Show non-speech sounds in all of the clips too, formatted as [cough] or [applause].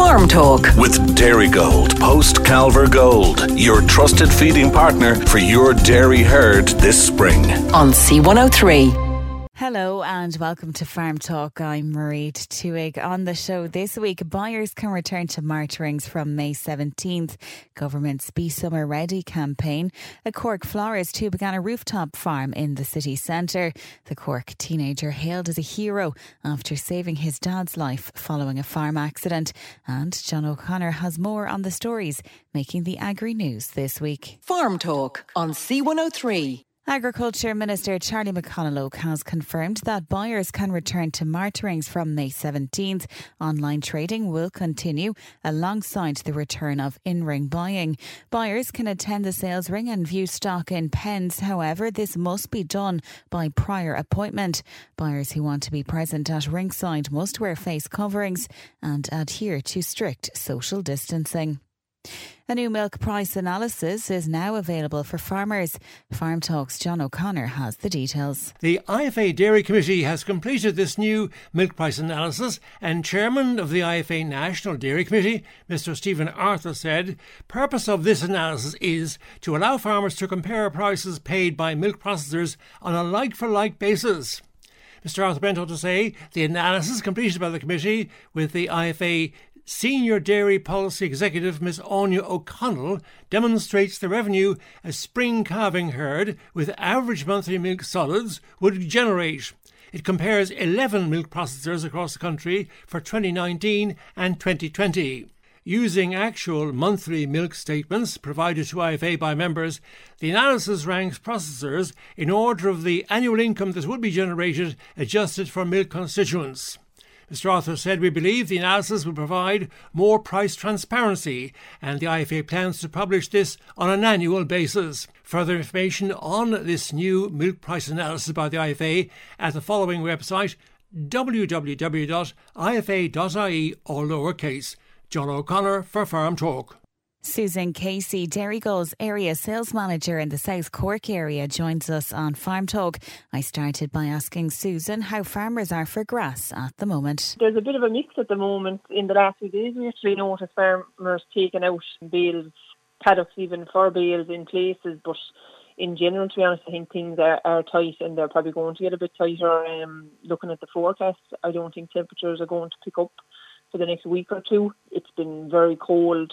Farm Talk with Dairygold, post Calver Gold, your trusted feeding partner for your dairy herd this spring. on C103. Hello and welcome to Farm Talk. I'm Marie Tuig. On the show this week, buyers can return to mart rings from May 17th. Government's Be Summer Ready campaign. A Cork florist who began a rooftop farm in the city centre. The Cork teenager hailed as a hero after saving his dad's life following a farm accident. And John O'Connor has more on the stories making the agri news this week. Farm Talk on C103. Agriculture Minister Charlie McConalogue has confirmed that buyers can return to mart rings from May 17th. Online trading will continue alongside the return of in ring buying. Buyers can attend the sales ring and view stock in pens. However, this must be done by prior appointment. Buyers who want to be present at ringside must wear face coverings and adhere to strict social distancing. A new milk price analysis is now available for farmers. Farm Talks John O'Connor has the details. The IFA Dairy Committee has completed this new milk price analysis, and Chairman of the IFA National Dairy Committee, Mr. Stephen Arthur, said, "Purpose of this analysis is to allow farmers to compare prices paid by milk processors on a like-for-like basis." Mr. Arthur went on to say the analysis completed by the committee with the IFA Senior Dairy Policy Executive Ms. Anya O'Connell demonstrates the revenue a spring calving herd with average monthly milk solids would generate. It compares 11 milk processors across the country for 2019 and 2020. Using actual monthly milk statements provided to IFA by members, the analysis ranks processors in order of the annual income that would be generated adjusted for milk constituents. Mr. Arthur said, We believe the analysis will provide more price transparency, and the IFA plans to publish this on an annual basis. Further information on this new milk price analysis by the IFA at the following website www.ifa.ie, all lowercase. John O'Connor for Farm Talk. Susan Casey, Dairygold's area sales manager in the South Cork area, joins us on Farm Talk. I started by asking Susan how farmers are for grass at the moment. There's a bit of a mix at the moment. In the last few days, we actually noticed farmers taking out bales, paddocks even for bales in places, but in general, to be honest, I think things are, are tight and they're probably going to get a bit tighter. Um, looking at the forecast, I don't think temperatures are going to pick up for the next week or two. It's been very cold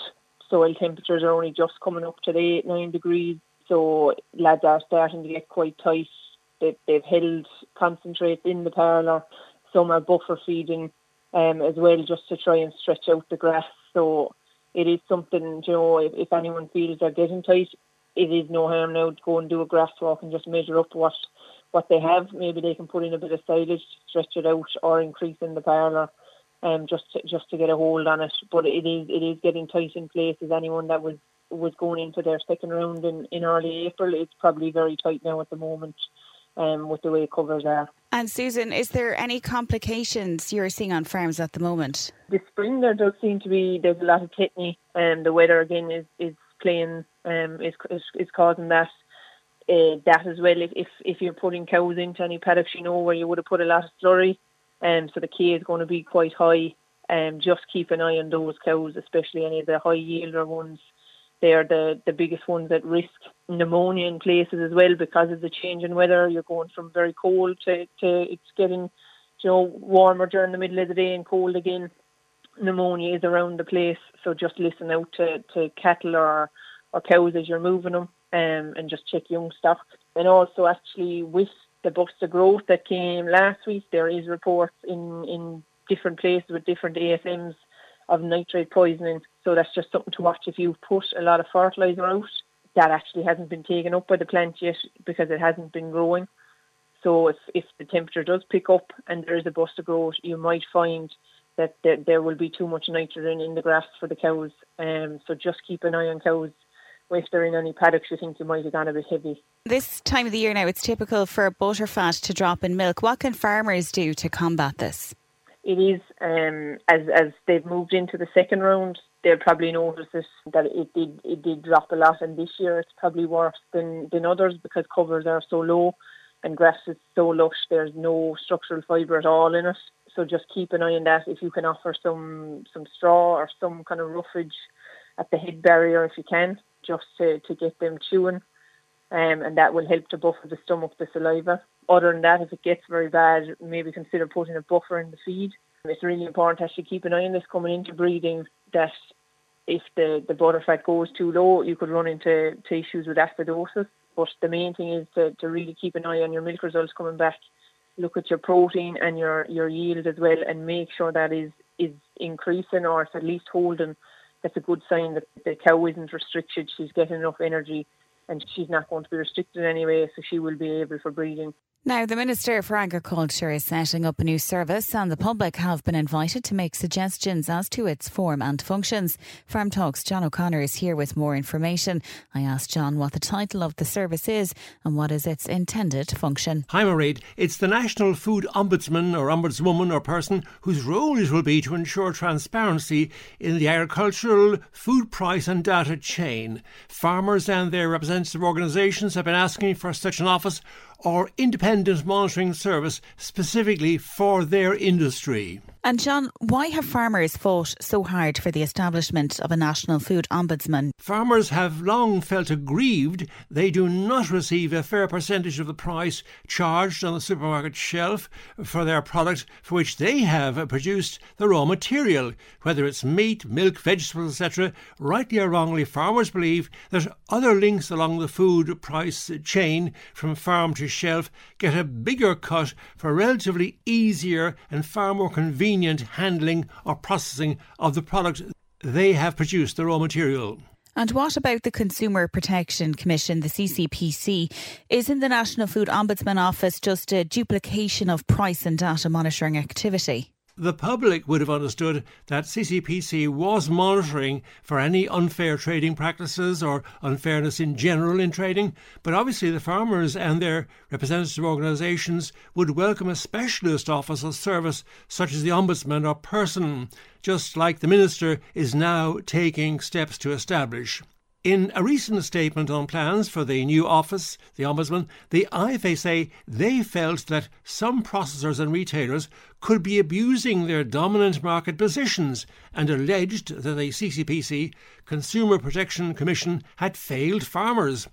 soil temperatures are only just coming up to the eight, nine degrees. So lads are starting to get quite tight. They've, they've held concentrates in the parlour. Some are buffer feeding um, as well just to try and stretch out the grass. So it is something, you know, if, if anyone feels they're getting tight, it is no harm now to go and do a grass walk and just measure up what what they have. Maybe they can put in a bit of silage, stretch it out, or increase in the parlour um, just to, just to get a hold on it. But it is it is getting tight in places. Anyone that was was going into their second round in, in early April, it's probably very tight now at the moment. um, with the way covers are. And Susan, is there any complications you're seeing on farms at the moment? This spring there does seem to be there's a lot of tetany, and um, the weather again is is playing um, is, is is causing that. Uh, that as well. If, if if you're putting cows into any paddocks, you know where you would have put a lot of slurry, um, so the K is going to be quite high. Um, just keep an eye on those cows, especially any of the high yielder ones. They are the, the biggest ones at risk. Pneumonia in places as well because of the change in weather. You're going from very cold to, to it's getting you know warmer during the middle of the day and cold again. Pneumonia is around the place, so just listen out to, to cattle or or cows as you're moving them, um, and just check young stock. And also, actually, with the bust of growth that came last week, there is reports in in different places with different ASMs of nitrate poisoning. So that's just something to watch. If you've put a lot of fertilizer out, that actually hasn't been taken up by the plant yet because it hasn't been growing. So if, if the temperature does pick up and there is a bust of growth, you might find that there, there will be too much nitrogen in the grass for the cows. Um, so just keep an eye on cows if they're in any paddocks you think you might have gone a bit heavy. This time of the year now, it's typical for butterfat to drop in milk. What can farmers do to combat this? it is um, as as they've moved into the second round, they'll probably notice it, that it did it did drop a lot, and this year it's probably worse than than others because covers are so low, and grass is so lush. There's no structural fibre at all in it, so just keep an eye on that. If you can offer some some straw or some kind of roughage at the head barrier, if you can, just to to get them chewing um, and that will help to buffer the stomach, the saliva. Other than that, if it gets very bad, maybe consider putting a buffer in the feed. It's really important to actually keep an eye on this coming into breeding that if the, the butter fat goes too low, you could run into issues with acidosis. But the main thing is to, to really keep an eye on your milk results coming back. Look at your protein and your, your yield as well and make sure that is, is increasing or it's at least holding. That's a good sign that the cow isn't restricted. She's getting enough energy and she's not going to be restricted anyway, so she will be able for breeding. Now, the Minister for Agriculture is setting up a new service, and the public have been invited to make suggestions as to its form and functions. Farm Talks John O'Connor is here with more information. I asked John what the title of the service is and what is its intended function. Hi, Mairead. It's the National Food Ombudsman or Ombudswoman or person whose role it will be to ensure transparency in the agricultural, food price and data chain. Farmers and their representative organisations have been asking for such an office or independent monitoring service specifically for their industry. And John, why have farmers fought so hard for the establishment of a national food ombudsman? Farmers have long felt aggrieved they do not receive a fair percentage of the price charged on the supermarket shelf for their product for which they have produced the raw material, whether it's meat, milk, vegetables, etc. Rightly or wrongly, farmers believe that other links along the food price chain from farm to shelf get a bigger cut for relatively easier and far more convenient handling or processing of the product they have produced, the raw material. And what about the Consumer Protection Commission, the CCPC? Isn't the National Food Ombudsman Office just a duplication of price and data monitoring activity? The public would have understood that CCPC was monitoring for any unfair trading practices or unfairness in general in trading, but obviously the farmers and their representative organisations would welcome a specialist office or service such as the Ombudsman or person, just like the Minister is now taking steps to establish. In a recent statement on plans for the new office, the Ombudsman, the IFA say they felt that some processors and retailers could be abusing their dominant market positions and alleged that the CCPC, Consumer Protection Commission, had failed farmers.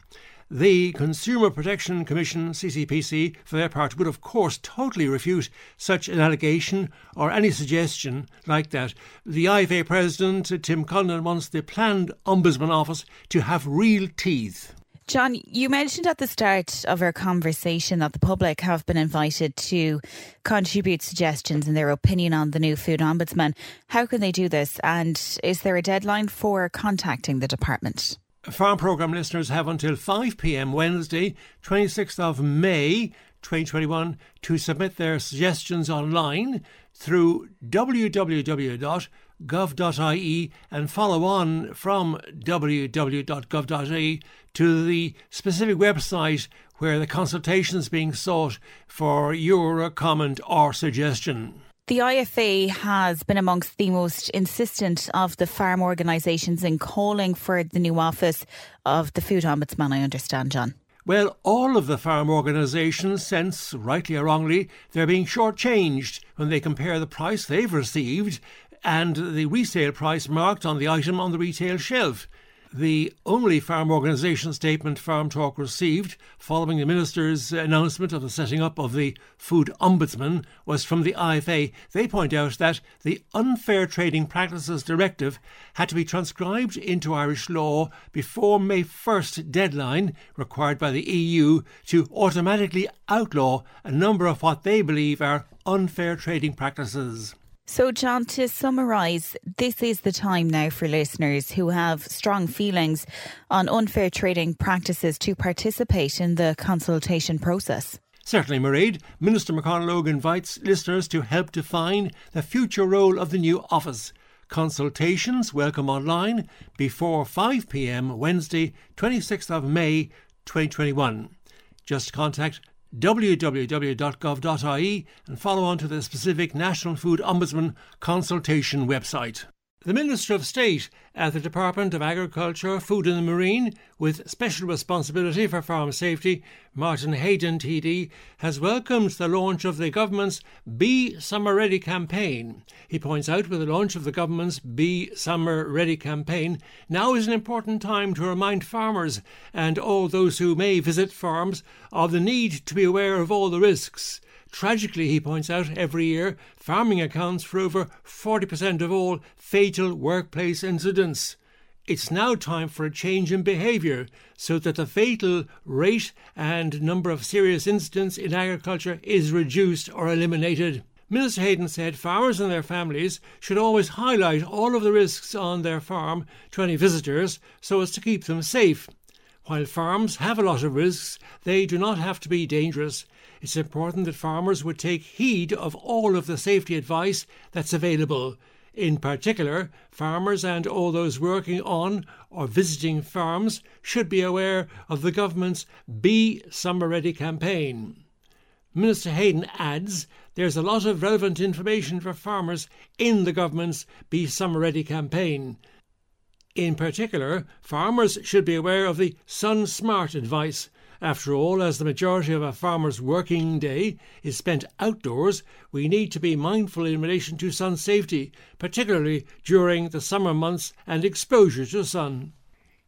The Consumer Protection Commission, CCPC, for their part, would of course totally refute such an allegation or any suggestion like that. The IFA President, Tim Cullinan, wants the planned Ombudsman Office to have real teeth. John, you mentioned at the start of our conversation that the public have been invited to contribute suggestions and their opinion on the new Food Ombudsman. How can they do this? And is there a deadline for contacting the department? Farm Programme listeners have until 5 pm Wednesday, 26th of May 2021, to submit their suggestions online through www.gov.ie and follow on from www.gov.ie to the specific website where the consultation is being sought for your comment or suggestion. The IFA has been amongst the most insistent of the farm organisations in calling for the new office of the Food Ombudsman, I understand, John. Well, all of the farm organisations sense, rightly or wrongly, they're being shortchanged when they compare the price they've received and the resale price marked on the item on the retail shelf. The only farm organisation statement Farm Talk received following the Minister's announcement of the setting up of the Food Ombudsman was from the IFA. They point out that the Unfair Trading Practices Directive had to be transcribed into Irish law before May 1st deadline required by the EU to automatically outlaw a number of what they believe are unfair trading practices. So, John, to summarise, this is the time now for listeners who have strong feelings on unfair trading practices to participate in the consultation process. Certainly, Mairead. Minister McConalogue invites listeners to help define the future role of the new office. Consultations welcome online before 5 pm Wednesday, 26th of May 2021. Just contact www.gov.ie and follow on to the specific National Food Ombudsman consultation website. The Minister of State at the Department of Agriculture, Food and the Marine, with special responsibility for farm safety, Martin Heydon TD, has welcomed the launch of the government's Be Summer Ready campaign. He points out with the launch of the government's Be Summer Ready campaign, now is an important time to remind farmers and all those who may visit farms of the need to be aware of all the risks. Tragically, he points out, every year, farming accounts for over 40% of all fatal workplace incidents. It's now time for a change in behaviour so that the fatal rate and number of serious incidents in agriculture is reduced or eliminated. Minister Heydon said farmers and their families should always highlight all of the risks on their farm to any visitors so as to keep them safe. While farms have a lot of risks, they do not have to be dangerous. It's important that farmers would take heed of all of the safety advice that's available. In particular, farmers and all those working on or visiting farms should be aware of the government's Be Summer Ready campaign. Minister Heydon adds there's a lot of relevant information for farmers in the government's Be Summer Ready campaign. In particular, farmers should be aware of the Sun Smart advice. After all, as the majority of a farmer's working day is spent outdoors, we need to be mindful in relation to sun safety, particularly during the summer months and exposure to sun.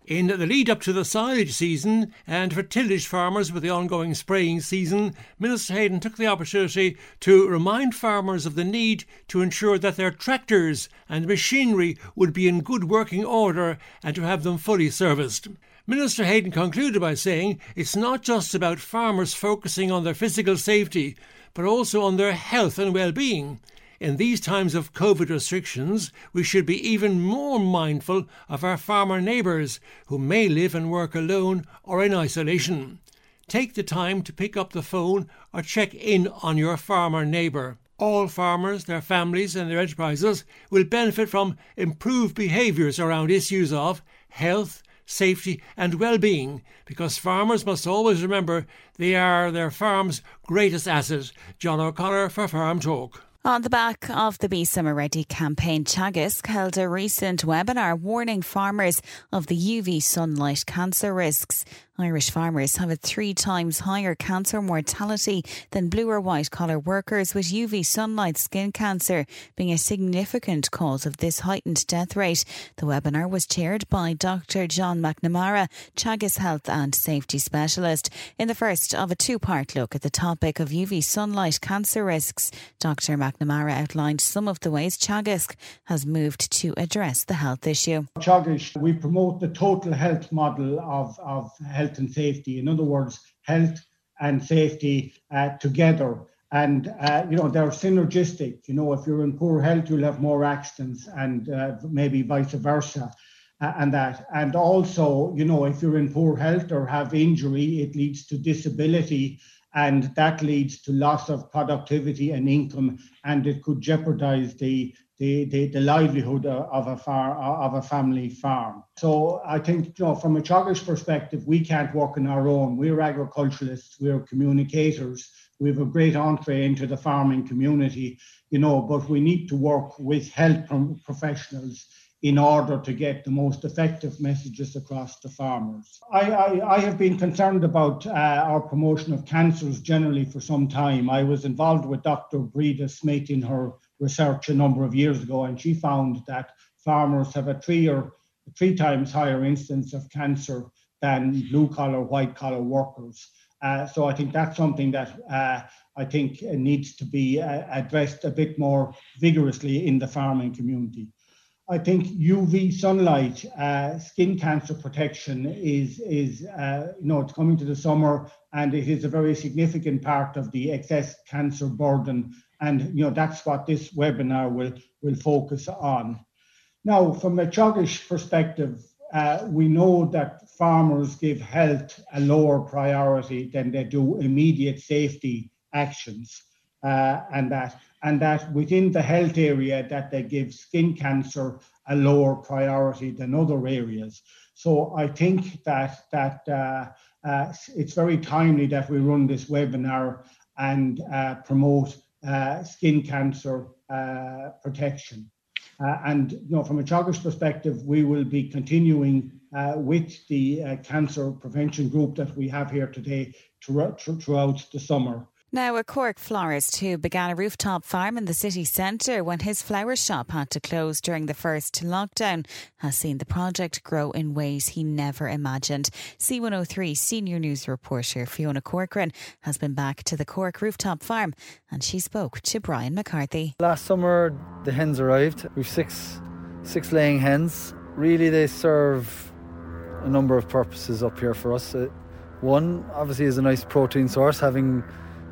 In the lead up to the silage season and for tillage farmers with the ongoing spraying season, Minister Heydon took the opportunity to remind farmers of the need to ensure that their tractors and machinery would be in good working order and to have them fully serviced. Minister Heydon concluded by saying it's not just about farmers focusing on their physical safety, but also on their health and well being. In these times of COVID restrictions, we should be even more mindful of our farmer neighbours who may live and work alone or in isolation. Take the time to pick up the phone or check in on your farmer neighbour. All farmers, their families, and their enterprises will benefit from improved behaviours around issues of health, safety, and well being because farmers must always remember they are their farm's greatest asset. John O'Connor for Farm Talk. On the back of the Be Summer Ready campaign, Teagasc held a recent webinar warning farmers of the UV sunlight cancer risks. Irish farmers have a three times higher cancer mortality than blue or white collar workers, with UV sunlight skin cancer being a significant cause of this heightened death rate. The webinar was chaired by Dr. John McNamara, Teagasc Health and Safety Specialist. In the first of a two part look at the topic of UV sunlight cancer risks, Dr. McNamara outlined some of the ways Teagasc has moved to address the health issue. Teagasc, we promote the total health model of, of health health and safety. In other words, health and safety uh, together. And, uh, you know, they're synergistic. You know, if you're in poor health, you'll have more accidents and uh, maybe vice versa. Uh, and that. And also, you know, if you're in poor health or have injury, it leads to disability and that leads to loss of productivity and income, and it could jeopardize the the, the, the livelihood of a far of a family farm. So I think you know from a Teagasc perspective, we can't work on our own. We're agriculturalists, we're communicators, we have a great entree into the farming community, you know, but we need to work with health professionals in order to get the most effective messages across to farmers. I, I, I have been concerned about uh, our promotion of cancers generally for some time. I was involved with Dr. Breda Smith in her research a number of years ago, and she found that farmers have a three or three times higher incidence of cancer than blue collar, white collar workers. Uh, so I think that's something that uh, I think needs to be uh, addressed a bit more vigorously in the farming community. I think UV sunlight, uh, skin cancer protection is is uh, you know it's coming to the summer and it is a very significant part of the excess cancer burden and you know that's what this webinar will will focus on. Now, from a Teagasc perspective, uh, we know that farmers give health a lower priority than they do immediate safety actions, uh, and that and that within the health area that they give skin cancer a lower priority than other areas. So I think that that uh, uh, it's very timely that we run this webinar and uh, promote uh, skin cancer uh, protection. Uh, and you know, from a Teagasc perspective, we will be continuing with the cancer prevention group that we have here today throughout the summer. Now, a Cork florist who began a rooftop farm in the city centre when his flower shop had to close during the first lockdown has seen the project grow in ways he never imagined. C103 senior news reporter Fiona Corcoran has been back to the Cork rooftop farm and she spoke to Brian McCarthy. Last summer, the hens arrived. We've six, six laying hens. Really, they serve a number of purposes up here for us. Uh, one, obviously, is a nice protein source, having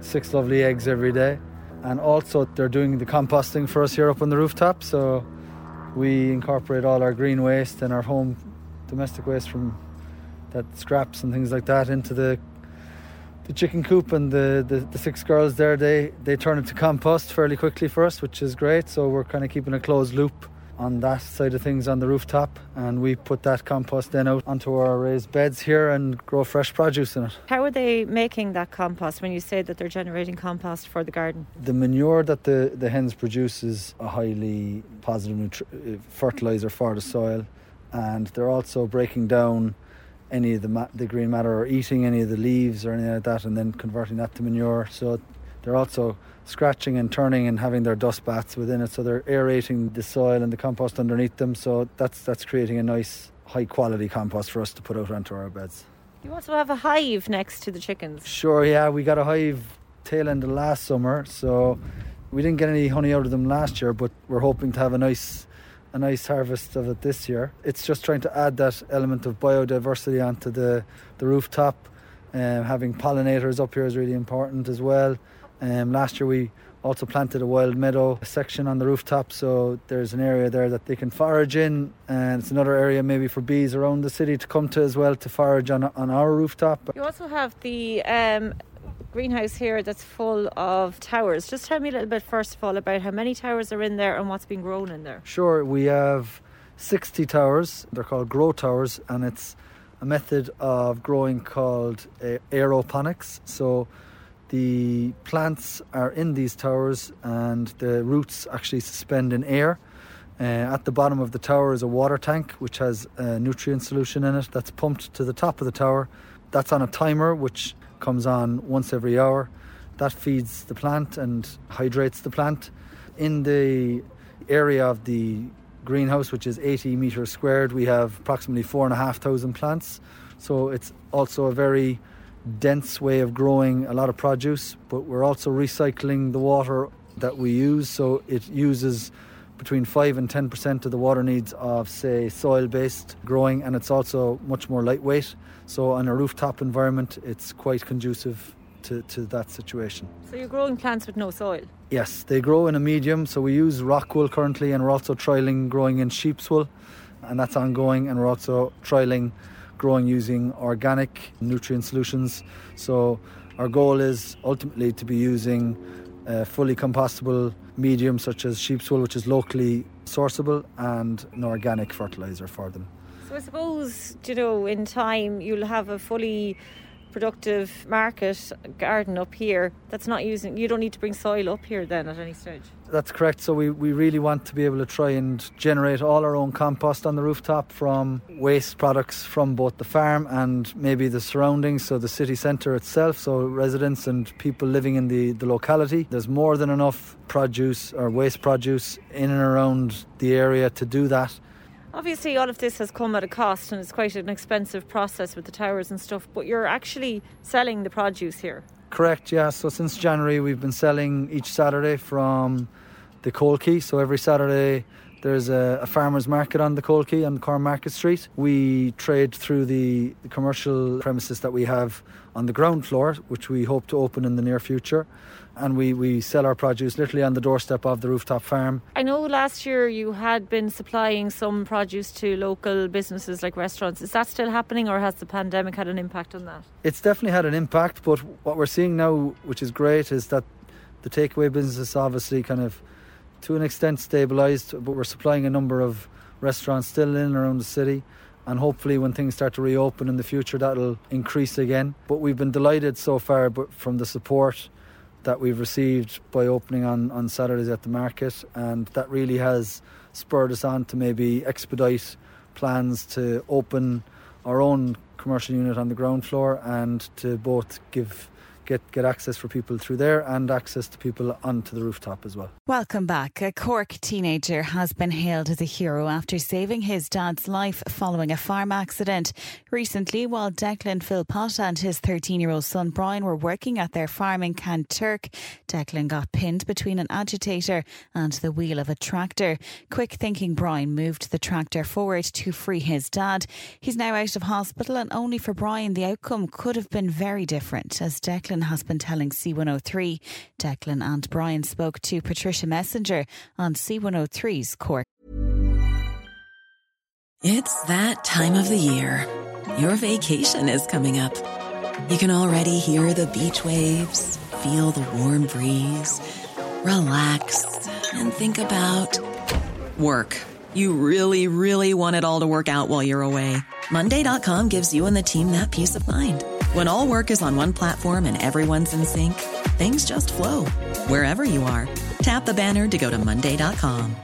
six lovely eggs every day. And also, they're doing the composting for us here up on the rooftop. So we incorporate all our green waste and our home domestic waste from that scraps and things like that into the the chicken coop and the, the, the, six girls there they they turn it to compost fairly quickly for us which is great so we're kind of keeping a closed loop on that side of things on the rooftop and we put that compost then out onto our raised beds here and grow fresh produce in it. How are they making that compost when you say that they're generating compost for the garden? The manure that the, the hens produce is a highly positive nutri- uh, fertilizer for the soil and they're also breaking down any of the, ma- the green matter or eating any of the leaves or anything like that and then converting that to manure so they're also scratching and turning and having their dust baths within it, so they're aerating the soil and the compost underneath them. So that's that's creating a nice high quality compost for us to put out onto our beds. You also have a hive next to the chickens. Sure, yeah, we got a hive tail end of last summer, so we didn't get any honey out of them last year, but we're hoping to have a nice a nice harvest of it this year. It's just trying to add that element of biodiversity onto the the rooftop. Um, having pollinators up here is really important as well. Um, last year we also planted a wild meadow section on the rooftop, so there's an area there that they can forage in, and it's another area maybe for bees around the city to come to as well to forage on on our rooftop. You also have the um, greenhouse here that's full of towers. Just tell me a little bit first of all about how many towers are in there and what's being grown in there. Sure, we have 60 towers. They're called grow towers, and it's a method of growing called uh, aeroponics. So the plants are in these towers and the roots actually suspend in air. Uh, at the bottom of the tower is a water tank which has a nutrient solution in it that's pumped to the top of the tower. That's on a timer which comes on once every hour. That feeds the plant and hydrates the plant. In the area of the greenhouse, which is 80 metres squared, we have approximately four and a half thousand plants. So it's also a very dense way of growing a lot of produce, but we're also recycling the water that we use. So it uses between 5 and 10% of the water needs of, say, soil based growing, and it's also much more lightweight. So, on a rooftop environment, it's quite conducive to, to that situation. So, you're growing plants with no soil? Yes, they grow in a medium. So, we use rock wool currently, and we're also trialling growing in sheep's wool, and that's ongoing. And we're also trialling growing using organic nutrient solutions. So our goal is ultimately to be using uh, fully compostable medium such as sheep's wool, which is locally sourceable, and an organic fertiliser for them. So I suppose, you know, in time you'll have a fully productive market garden up here that's not using you don't need to bring soil up here then at any stage. That's correct. So we, we really want to be able to try and generate all our own compost on the rooftop from waste products from both the farm and maybe the surroundings so the city centre itself so residents and people living in the, the locality. There's more than enough produce or waste produce in and around the area to do that Obviously, all of this has come at a cost and it's quite an expensive process with the towers and stuff, but you're actually selling the produce here. Correct, yeah. So since January, we've been selling each Saturday from the Coal Quay. So every Saturday, there's a, a farmer's market on the Coal Quay on Corn Market Street. We trade through the, the commercial premises that we have on the ground floor, which we hope to open in the near future and we, we sell our produce literally on the doorstep of the rooftop farm. I know last year you had been supplying some produce to local businesses like restaurants. Is that still happening or has the pandemic had an impact on that? It's definitely had an impact, but what we're seeing now, which is great, is that the takeaway business is obviously kind of to an extent stabilised, but we're supplying a number of restaurants still in and around the city and hopefully when things start to reopen in the future that'll increase again but we've been delighted so far but from the support that we've received by opening on, on Saturdays at the market, and that really has spurred us on to maybe expedite plans to open our own commercial unit on the ground floor and to both give get get access for people through there and access to people onto the rooftop as well. Welcome back. A Cork teenager has been hailed as a hero after saving his dad's life following a farm accident. Recently, while Declan Philpott and his 13-year-old son Brian were working at their farm in Kanturk, Declan got pinned between an agitator and the wheel of a tractor. Quick thinking Brian moved the tractor forward to free his dad. He's now out of hospital and only for Brian the outcome could have been very different as Declan Declan has been telling C103. Declan and Brian spoke to Patricia Messinger on C103's Cork. It's that time of the year. Your vacation is coming up. You can already hear the beach waves, feel the warm breeze, relax, and think about work. You really, really want it all to work out while you're away. Monday.com gives you and the team that peace of mind. When all work is on one platform and everyone's in sync, things just flow wherever you are. Tap the banner to go to Monday.com.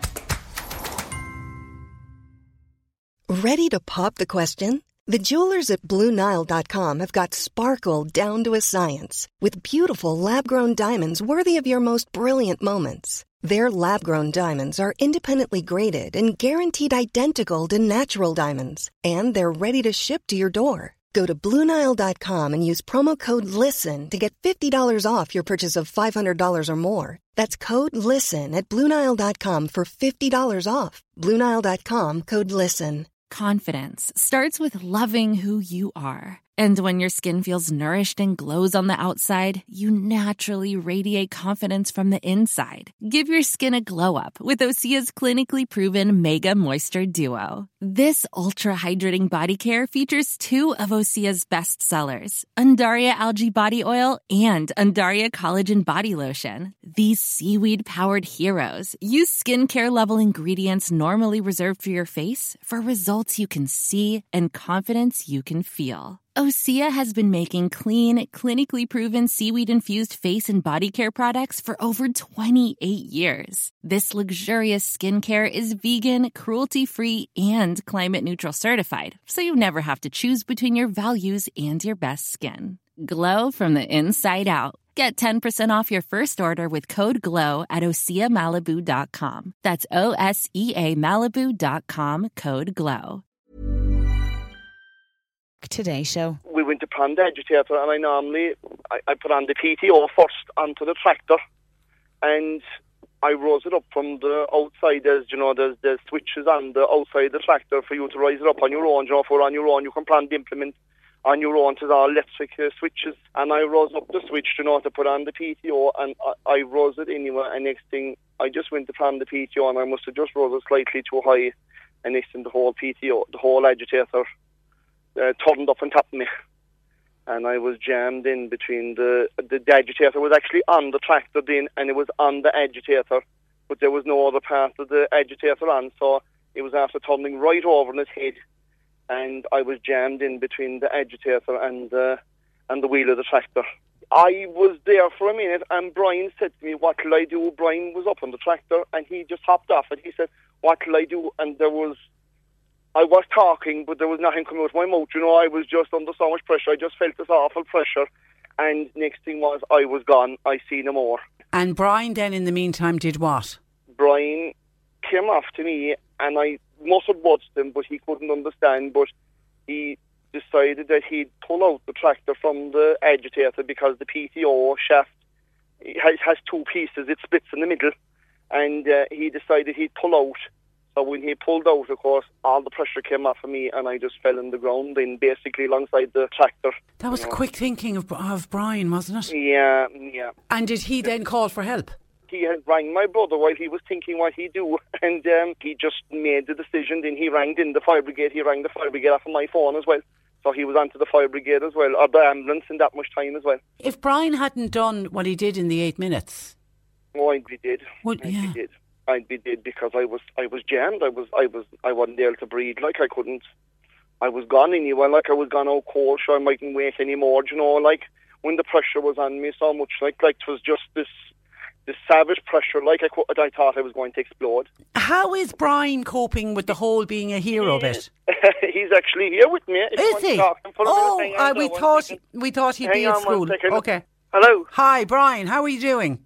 Ready to pop the question? The jewelers at Bluenile.com have got sparkle down to a science with beautiful lab grown diamonds worthy of your most brilliant moments. Their lab grown diamonds are independently graded and guaranteed identical to natural diamonds, and they're ready to ship to your door. Go to Bluenile.com and use promo code LISTEN to get $50 off your purchase of $500 or more. That's code LISTEN at Bluenile.com for $50 off. Bluenile.com code LISTEN. Confidence starts with loving who you are. And when your skin feels nourished and glows on the outside, you naturally radiate confidence from the inside. Give your skin a glow up with Osea's clinically proven Mega Moisture Duo. This ultra hydrating body care features two of Osea's best sellers, Undaria Algae Body Oil and Undaria Collagen Body Lotion. These seaweed powered heroes use skincare level ingredients normally reserved for your face for results you can see and confidence you can feel. Osea has been making clean, clinically proven seaweed infused face and body care products for over 28 years. This luxurious skincare is vegan, cruelty free, and climate neutral certified, so you never have to choose between your values and your best skin. Glow from the inside out. Get 10% off your first order with code GLOW at OseaMalibu.com. That's O S E A Malibu.com code GLOW. Today Show. We went to plan the agitator, and I normally I, I put on the PTO first onto the tractor, and I rose it up from the outside. There's you know there's there's switches on the outside of the tractor for you to rise it up on your own. You know, for on your own, you can plan the implement on your own to the electric uh, switches. And I rose up the switch, you know, to put on the PTO, and I, I rose it anyway. And next thing, I just went to plan the PTO, and I must have just rose it slightly too high. And next thing, the whole PTO, the whole agitator, uh, turned up on top of me. And I was jammed in between the the, the agitator was actually on the tractor then, and it was on the agitator, but there was no other part of the agitator on, so it was after tumbling right over on his head, and I was jammed in between the agitator and uh, and the wheel of the tractor. I was there for a minute, and Brian said to me, "What will I do?" Brian was up on the tractor, and he just hopped off, and he said, "What will I do?" And there was I was talking, but there was nothing coming out of my mouth. You know, I was just under so much pressure. I just felt this awful pressure. And next thing was, I was gone. I see no more. And Brian then, in the meantime, did what? Brian came after me, and I must have watched him, but he couldn't understand. But he decided that he'd pull out the tractor from the agitator because the PTO shaft has, has two pieces. It splits in the middle. And uh, he decided he'd pull out so when he pulled out, of course, all the pressure came off of me and I just fell in the ground in basically alongside the tractor. That was quick thinking of, of Brian, wasn't it? Yeah, yeah. And did he then call for help? He had rang my brother while he was thinking what he'd do, [laughs] and um, he just made the decision. Then he rang in the fire brigade. He rang the fire brigade off of my phone as well. So he was onto the fire brigade as well, or the ambulance in that much time as well. If Brian hadn't done what he did in the eight minutes, oh, I'd be. Would, yeah. be dead. I'd be dead because I was I was jammed. I was I was I wasn't able to breathe. Like I couldn't. I was gone anyway. Like I was gone out cold. Sure, I mightn't wait anymore. You know, like when the pressure was on me so much, like like it was just this this savage pressure. Like I I thought I was going to explode. how is Brian coping with the whole being a hero bit? [laughs] He's actually here with me. Is he? talk to him for a minute, Oh, uh, we thought second. we thought he'd Hang be at on school. Okay. Hello. Hi, Brian. How are you doing?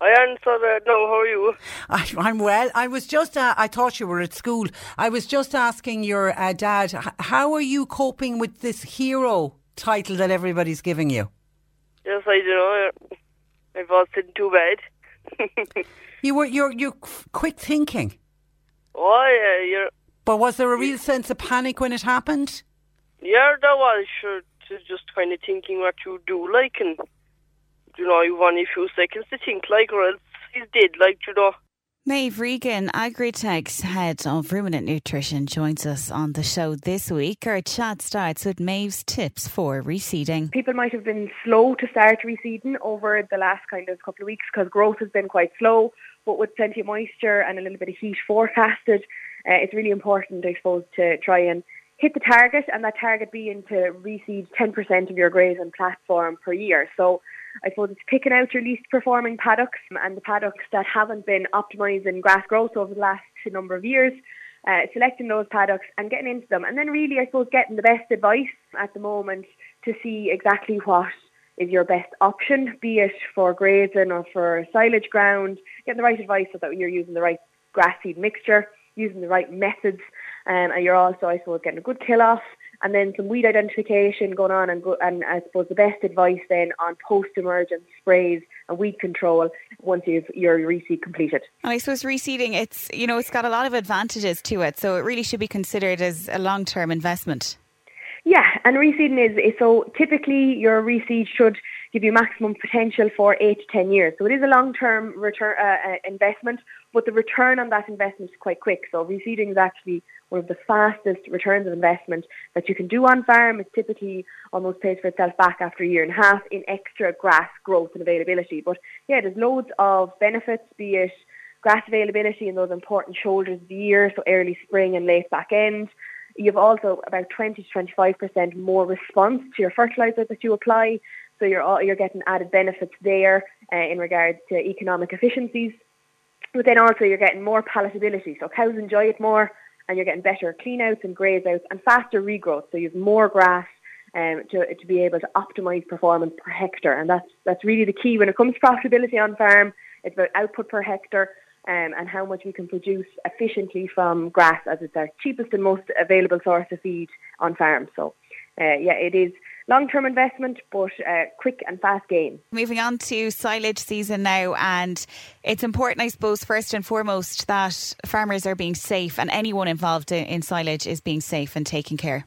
I answered uh, no. How are you? I, I'm well. I was just, uh, I thought you were at school. I was just asking your uh, dad, how are you coping with this hero title that everybody's giving you? Yes, I do know. I've wasn't too bad. [laughs] You were, you're, you're quick thinking. oh, yeah, you're, But was there a real sense of panic when it happened? yeah, that was sure just kind of thinking what you do, like, and you know, you've only a few seconds to think, like, or else he's dead, like, you know. Maeve Regan, Agritech's head of ruminant nutrition, joins us on the show this week. Our chat starts with Maeve's tips for reseeding. people might have been slow to start reseeding over the last kind of couple of weeks because growth has been quite slow. But with plenty of moisture and a little bit of heat forecasted, uh, it's really important, I suppose, to try and hit the target, and that target being to reseed 10% of your grazing platform per year. So I suppose it's picking out your least performing paddocks and the paddocks that haven't been optimising grass growth over the last number of years. Uh, selecting those paddocks and getting into them, and then really, I suppose, getting the best advice at the moment to see exactly what is your best option, be it for grazing or for silage ground. Getting the right advice so that you're using the right grass seed mixture, using the right methods, um, and you're also, I suppose, getting a good kill off, and then some weed identification going on, and, go, and I suppose the best advice then on post-emergent sprays and weed control once you've your reseed completed. And I suppose reseeding, it's you know, it's got a lot of advantages to it, so it really should be considered as a long-term investment. Yeah, and reseeding is, is so typically your reseed should give you maximum potential for eight to ten years. So it is a long-term return uh, uh, investment, but the return on that investment is quite quick. So reseeding is actually one of the fastest returns of investment that you can do on farm. It typically almost pays for itself back after a year and a half in extra grass growth and availability. But yeah, there's loads of benefits, be it grass availability in those important shoulders of the year, so early spring and late back end. You've also about 20 to 25% more response to your fertilizer that you apply. So you're all, you're getting added benefits there uh, in regards to economic efficiencies. But then also you're getting more palatability. So cows enjoy it more and you're getting better clean outs and graze outs and faster regrowth. So you have more grass um, to, to be able to optimise performance per hectare. And that's, that's really the key when it comes to profitability on farm. It's about output per hectare um, and how much we can produce efficiently from grass as it's our cheapest and most available source of feed on farm. So uh, yeah, it is long-term investment, but uh, quick and fast gain. Moving on to silage season now, and it's important, I suppose, first and foremost, that farmers are being safe and anyone involved in, in silage is being safe and taking care.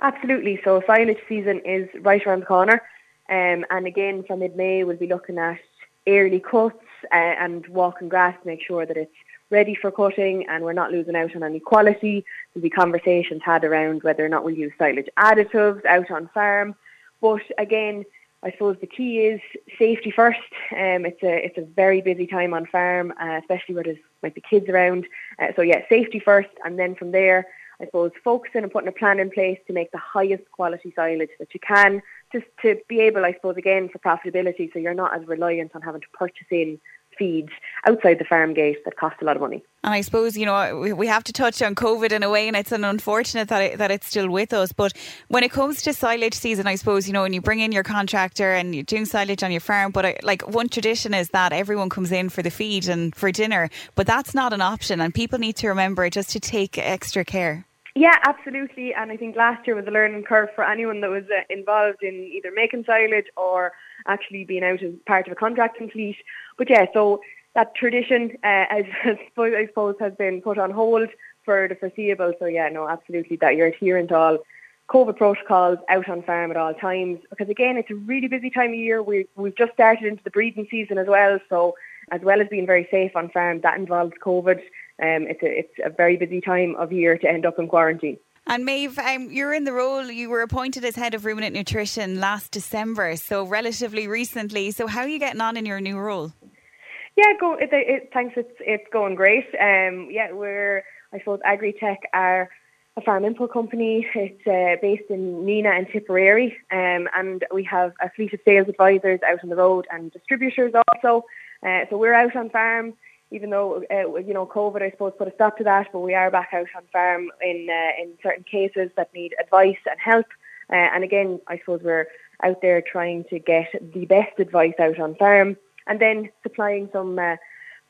Absolutely. So silage season is right around the corner. Um, and again, from mid-May, we'll be looking at early cuts uh, and walking grass to make sure that it's ready for cutting and we're not losing out on any quality. There'll be conversations had around whether or not we'll use silage additives out on farm. But again, I suppose the key is safety first. Um, it's a it's a very busy time on farm, uh, especially where there's might be kids around. Uh, so yeah, safety first, and then from there, I suppose focusing and putting a plan in place to make the highest quality silage that you can, just to be able, I suppose, again for profitability, so you're not as reliant on having to purchase in feeds outside the farm gate that cost a lot of money. And I suppose, you know, we, we have to touch on COVID in a way, and it's an unfortunate that, it, that it's still with us. But when it comes to silage season, I suppose, you know, when you bring in your contractor and you're doing silage on your farm, but I, like one tradition is that everyone comes in for the feed and for dinner, but that's not an option. And people need to remember just to take extra care. Yeah, absolutely. And I think last year was a learning curve for anyone that was uh, involved in either making silage or actually being out as part of a contracting fleet. But yeah, so that tradition, uh, as, [laughs] as I suppose, has been put on hold for the foreseeable. So yeah, no, absolutely, that you're adhering to all COVID protocols out on farm at all times. Because again, it's a really busy time of year. We we've just started into the breeding season as well. So as well as being very safe on farm, that involves COVID um, it's a it's a very busy time of year to end up in quarantine. And Maeve, um, you're in the role. You were appointed as head of ruminant nutrition last December, so relatively recently. So how are you getting on in your new role? Yeah, go. It, it, thanks. It's it's going great. Um, yeah, we're I suppose Agritech are a farm input company. It's uh, based in Nenagh and Tipperary, um, and we have a fleet of sales advisors out on the road and distributors also. Uh, so we're out on farm even though uh, you know COVID, I suppose, put a stop to that, but we are back out on farm in uh, in certain cases that need advice and help. Uh, and again, I suppose we're out there trying to get the best advice out on farm, and then supplying some uh,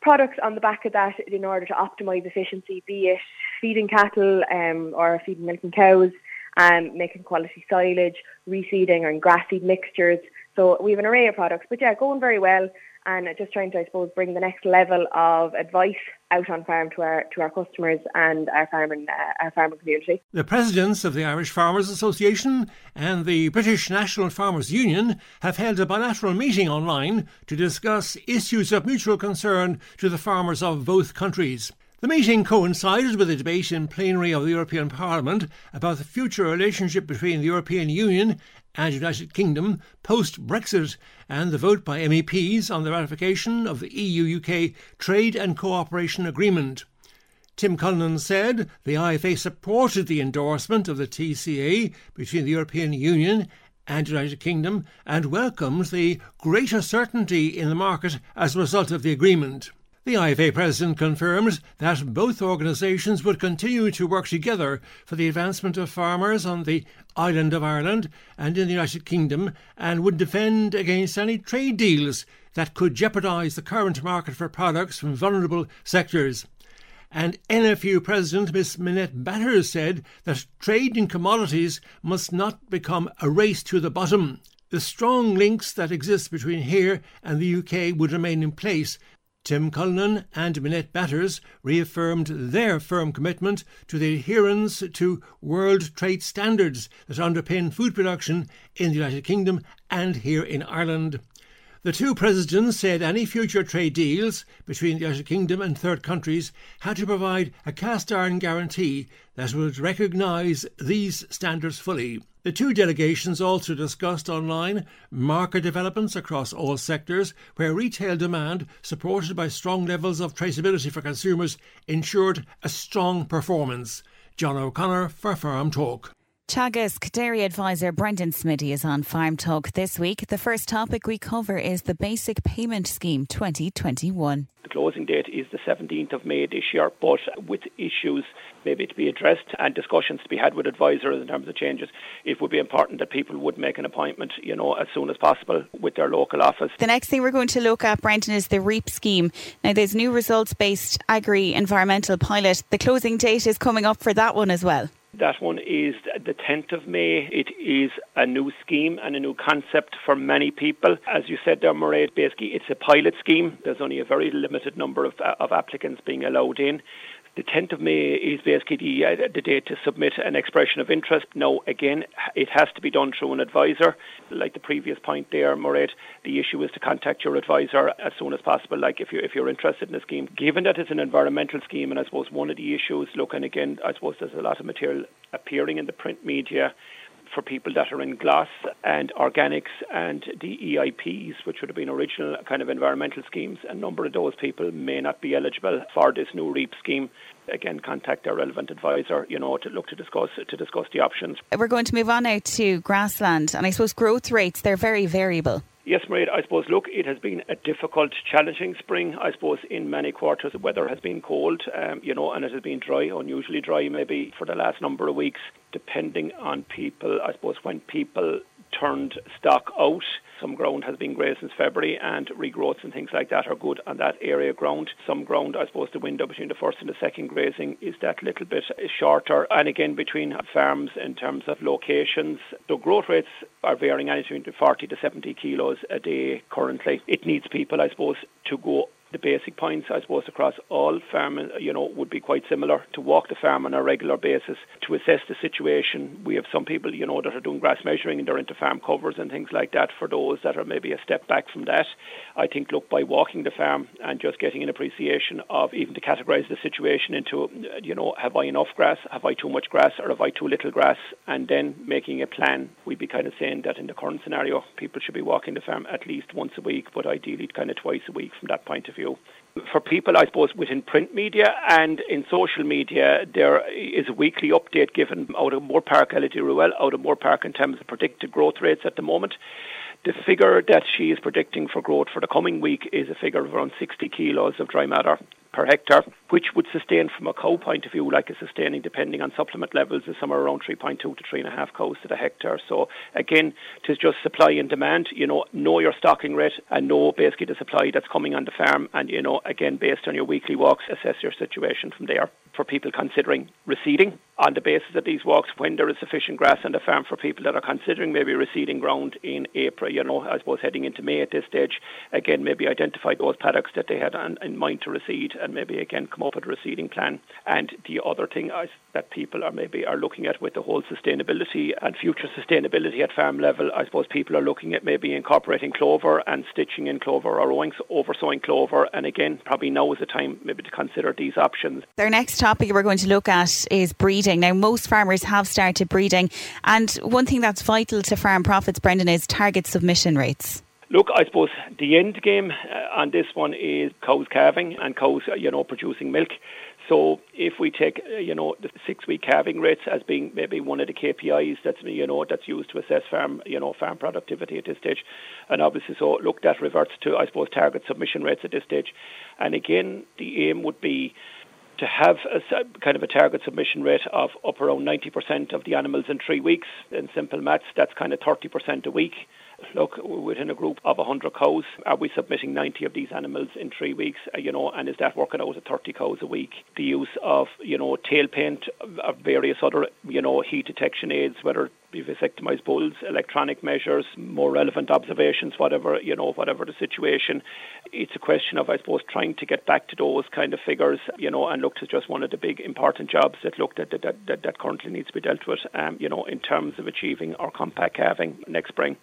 products on the back of that in order to optimise efficiency, be it feeding cattle um, or feeding milking cows, and um, making quality silage, reseeding and grass seed mixtures. So we have an array of products, but yeah, going very well and just trying to, I suppose, bring the next level of advice out on farm to our to our customers and our farming uh, our farming community. The presidents of the Irish Farmers Association and the British National Farmers Union have held a bilateral meeting online to discuss issues of mutual concern to the farmers of both countries. The meeting coincided with a debate in plenary of the European Parliament about the future relationship between the European Union United Kingdom post Brexit and the vote by MEPs on the ratification of the EU UK Trade and Cooperation Agreement. Tim Cullinan said the IFA supported the endorsement of the TCA between the European Union and United Kingdom and welcomes the greater certainty in the market as a result of the agreement. The IFA president confirmed that both organisations would continue to work together for the advancement of farmers on the island of Ireland and in the United Kingdom and would defend against any trade deals that could jeopardise the current market for products from vulnerable sectors. And NFU President Miss Minette Batters said that trade in commodities must not become a race to the bottom. The strong links that exist between here and the UK would remain in place Tim Cullinan and Minette Batters reaffirmed their firm commitment to the adherence to world trade standards that underpin food production in the United Kingdom and here in Ireland. The two presidents said any future trade deals between the United Kingdom and third countries had to provide a cast iron guarantee that would recognise these standards fully. The two delegations also discussed online market developments across all sectors where retail demand, supported by strong levels of traceability for consumers, ensured a strong performance. John O'Connor for Farm Talk. Teagasc Dairy Advisor Brendan Smitty is on Farm Talk this week. The first topic we cover is the Basic Payment Scheme 2021. The closing date is the 17th of May this year, but with issues maybe to be addressed and discussions to be had with advisors in terms of changes, it would be important that people would make an appointment, you know, as soon as possible with their local office. The next thing we're going to look at, Brendan, is the REAP scheme. Now, there's new results-based agri-environmental pilot. The closing date is coming up for that one as well. That one is the 10th of May. It is a new scheme and a new concept for many people. As you said there, Mairead, basically it's a pilot scheme. There's only a very limited number of, uh, of applicants being allowed in. The 10th of May is basically the, date to submit an expression of interest. Now, again, it has to be done through an advisor. Like the previous point there, Mairead, the issue is to contact your advisor as soon as possible, like if you're, if you're interested in the scheme. Given that it's an environmental scheme, and I suppose one of the issues, look, and again, I suppose there's a lot of material appearing in the print media for people that are in GLAS and organics and the EIPs, which would have been original kind of environmental schemes. A number of those people may not be eligible for this new REAP scheme. Again, contact their relevant advisor, you know, to look to discuss to discuss the options. We're going to move on now to grassland, and I suppose growth rates they're very variable. Yes, Maria, I suppose, look, it has been a difficult, challenging spring. I suppose in many quarters the weather has been cold, um, you know, and it has been dry, unusually dry maybe for the last number of weeks, depending on people, I suppose, when people turned stock out. Some ground has been grazed since February, and regrowths and things like that are good on that area ground. Some ground, I suppose, the window between the first and the second grazing is that little bit shorter. And again, between farms in terms of locations, the growth rates are varying anything between 40 to 70 kilos a day currently. It needs people, I suppose, to go the basic points, I suppose, across all farming, you know, would be quite similar. To walk the farm on a regular basis, to assess the situation. We have some people, you know, that are doing grass measuring and they're into farm covers and things like that. For those that are maybe a step back from that, I think, look, by walking the farm and just getting an appreciation of even to categorise the situation into, you know, have I enough grass, have I too much grass, or have I too little grass, and then making a plan. We'd be kind of saying that in the current scenario, people should be walking the farm at least once a week, but ideally kind of twice a week from that point of view. For people, I suppose, within print media and in social media, there is a weekly update given out of Moorepark, Elodie Ruelle, out of Moorepark in terms of predicted growth rates at the moment. The figure that she is predicting for growth for the coming week is a figure of around 60 kilos of dry matter per hectare, which would sustain from a cow point of view, like a sustaining depending on supplement levels, is somewhere around 3.2 to 3.5 cows to the hectare. So again, it is just supply and demand. You know, know your stocking rate and know basically the supply that's coming on the farm, and you know, again, based on your weekly walks, assess your situation from there. For people considering reseeding, on the basis of these walks, when there is sufficient grass on the farm, for people that are considering maybe reseeding ground in April, you know, I suppose heading into May at this stage, again, maybe identify those paddocks that they had on, in mind to reseed and maybe again come up with a reseeding plan. And the other thing is that people are maybe are looking at with the whole sustainability and future sustainability at farm level, I suppose people are looking at maybe incorporating clover and stitching in clover or over sowing clover. And again, probably now is the time maybe to consider these options. Our next topic we're going to look at is breeding. Now, most farmers have started breeding, and one thing that's vital to farm profits, Brendan, is target submission rates. Look, I suppose the end game uh, on this one is cows calving and cows, uh, you know, producing milk. So if we take, uh, you know, the six-week calving rates as being maybe one of the KPIs that's, you know, that's used to assess farm, you know, farm productivity at this stage, and obviously, so look, that reverts to, I suppose, target submission rates at this stage. And again, the aim would be to have a kind of a target submission rate of up around 90% of the animals in three weeks. In simple maths, that's kind of 30% a week look, within a group of 100 cows, are we submitting 90 of these animals in three weeks, uh, you know, and is that working out at 30 cows a week? The use of, you know, tail paint, of various other, you know, heat detection aids, whether be vasectomized bulls, electronic measures, more relevant observations, whatever, you know, whatever the situation. It's a question of, I suppose, trying to get back to those kind of figures, you know, and look to just one of the big important jobs that looked at that, that, that, that currently needs to be dealt with, um, you know, in terms of achieving our compact calving next spring.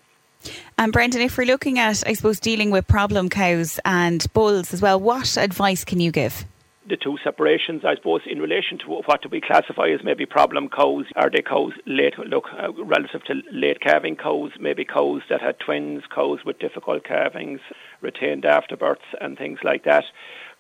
And Brendan, if we're looking at, I suppose, dealing with problem cows and bulls as well, what advice can you give? the two separations, I suppose, in relation to what do we classify as maybe problem cows? Are they cows late, look, uh, relative to late calving cows, maybe cows that had twins, cows with difficult calvings, retained afterbirths, and things like that?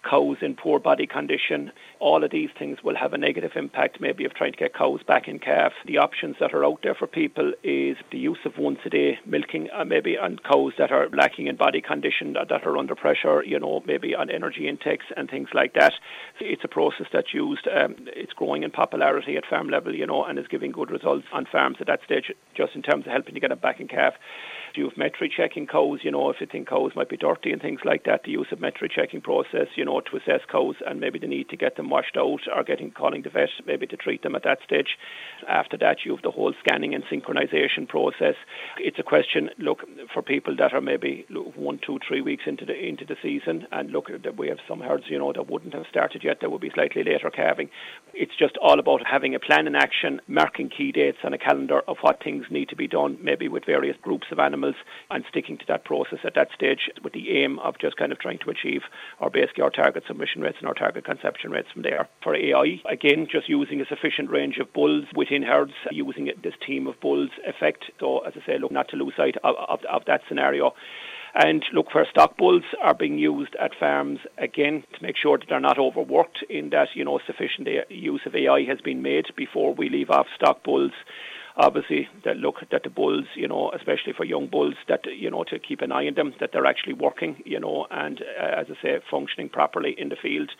Cows in poor body condition. All of these things will have a negative impact maybe of trying to get cows back in calf. The options that are out there for people is the use of once a day milking uh, maybe on cows that are lacking in body condition, that, that are under pressure, you know, maybe on energy intakes and things like that. It's a process that's used. Um, it's growing in popularity at farm level, you know, and is giving good results on farms at that stage just in terms of helping to get them back in calf you have metri checking cows, you know, if you think cows might be dirty and things like that, the use of metri checking process, you know, to assess cows and maybe the need to get them washed out or getting calling the vet maybe to treat them at that stage. After that, you have the whole scanning and synchronization process. It's a question, look, for people that are maybe one, two, three weeks into the into the season, and look, we have some herds, you know, that wouldn't have started yet, that would be slightly later calving. It's just all about having a plan in action, marking key dates on a calendar of what things need to be done, maybe with various groups of animals animals and sticking to that process at that stage with the aim of just kind of trying to achieve our basically our target submission rates and our target conception rates from there. For AI, again, just using a sufficient range of bulls within herds, using this team of bulls effect. So, as I say, look not to lose sight of, of, of that scenario. And look, where stock bulls are being used at farms, again, to make sure that they're not overworked in that, you know, sufficient use of AI has been made before we leave off stock bulls obviously that look that the bulls, you know, especially for young bulls, that you know to keep an eye on them, that they're actually working, you know, and uh, as I say, functioning properly in the field.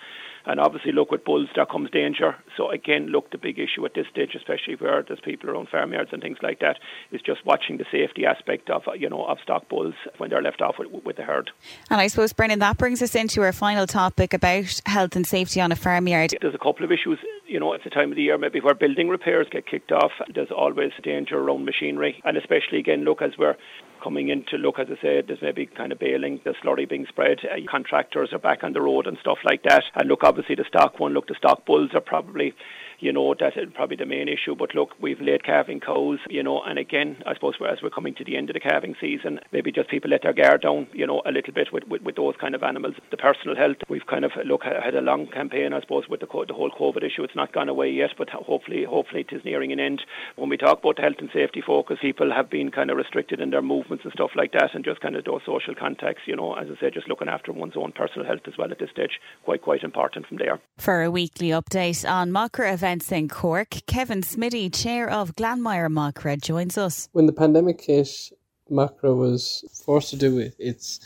And obviously, look with bulls, there comes danger. So again, look, the big issue at this stage, especially where there's people around farmyards and things like that, is just watching the safety aspect of you know of stock bulls when they're left off with, with the herd. And I suppose, Brendan, that brings us into our final topic about health and safety on a farmyard. There's a couple of issues you know, it's the time of the year maybe where building repairs get kicked off. There's always danger around machinery, and especially again, look as we're coming in to look, as I said, there's maybe kind of baling, the slurry being spread, uh, contractors are back on the road and stuff like that. And look, obviously the stock one, look, the stock bulls are probably you know, that's probably the main issue. But look, we've late calving cows, you know, and again, I suppose as we're coming to the end of the calving season, maybe just people let their guard down, you know, a little bit with, with, with those kind of animals. The personal health, we've kind of, look, had a long campaign, I suppose, with the, the whole COVID issue. It's not gone away yet, but hopefully, hopefully it is nearing an end. When we talk about health and safety focus, people have been kind of restricted in their movements and stuff like that, and just kind of those social contacts, you know, as I said, just looking after one's own personal health as well at this stage, quite, quite important from there. For a weekly update on events in Cork, Kevin Smitty, chair of Glanmire Macra, joins us. When the pandemic hit, Macra was forced to do it. It's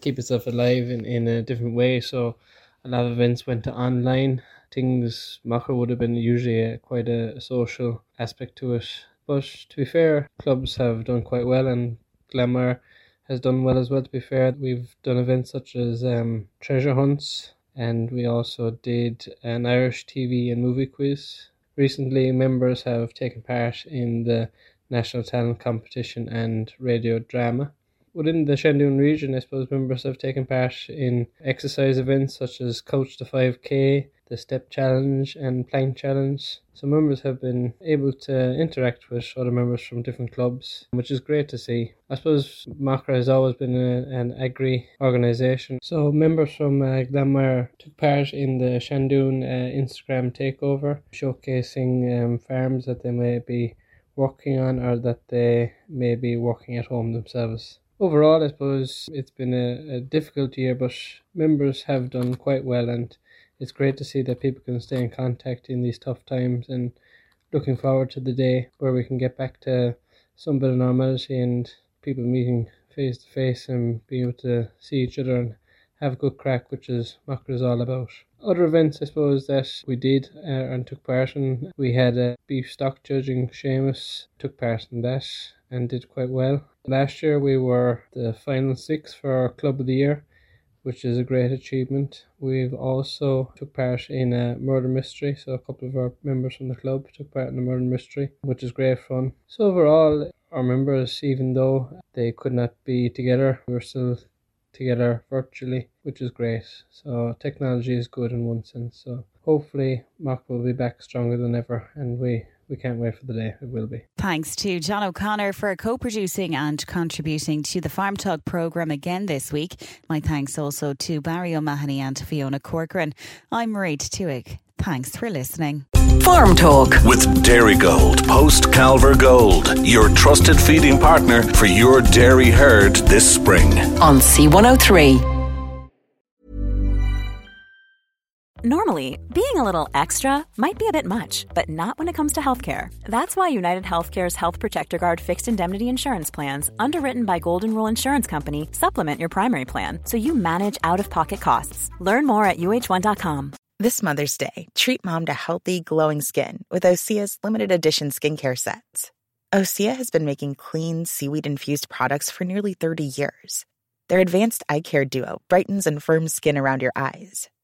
keep itself alive in, in a different way. So a lot of events went to online. Things Macra would have been usually a, quite a, social aspect to it. But to be fair, clubs have done quite well, and Glanmire has done well as well. To be fair, we've done events such as um, treasure hunts, and we also did an Irish TV and movie quiz Recently, members have taken part in the National Talent Competition and radio drama. Within the Seandún region, I suppose members have taken part in exercise events such as Couch to 5K, the Step Challenge, and Plank Challenge. So members have been able to interact with other members from different clubs, which is great to see. I suppose Macra has always been a, an agri organisation. So members from uh, took part in the Seandún uh, Instagram takeover, showcasing um, farms that they may be working on or that they may be working at home themselves overall, I suppose it's been a, a, difficult year, but members have done quite well, and it's great to see that people can stay in contact in these tough times. And looking forward to the day where we can get back to some bit of normality and people meeting face to face and being able to see each other and have a good crack, which is what is all about. Other events, I suppose, that we did uh, and took part in, we had a beef stock judging. Seamus took part in that and did quite well. Last year we were the final six for Club of the Year, which is a great achievement. We've also took part in a murder mystery, so a couple of our members from the club took part in a murder mystery, which is great fun. So overall, our members, even though they could not be together, we were still together virtually, which is great. So technology is good in one sense. So hopefully Macra will be back stronger than ever and we we can't wait for the day it will be. Thanks to John O'Connor for co producing and contributing to the Farm Talk programme again this week. My thanks also to Barry O'Mahony and Fiona Corcoran. I'm Marie Tuig. Thanks for listening. Farm Talk with Dairygold, post Calver Gold, your trusted feeding partner for your dairy herd this spring. On C103. Normally, being a little extra might be a bit much, but not when it comes to healthcare. That's why United Healthcare's Health Protector Guard fixed indemnity insurance plans, underwritten by Golden Rule Insurance Company, supplement your primary plan so you manage out of pocket costs. Learn more at uh1.com. This Mother's Day, treat mom to healthy, glowing skin with Osea's limited edition skincare sets. Osea has been making clean, seaweed infused products for nearly 30 years. Their advanced eye care duo brightens and firms skin around your eyes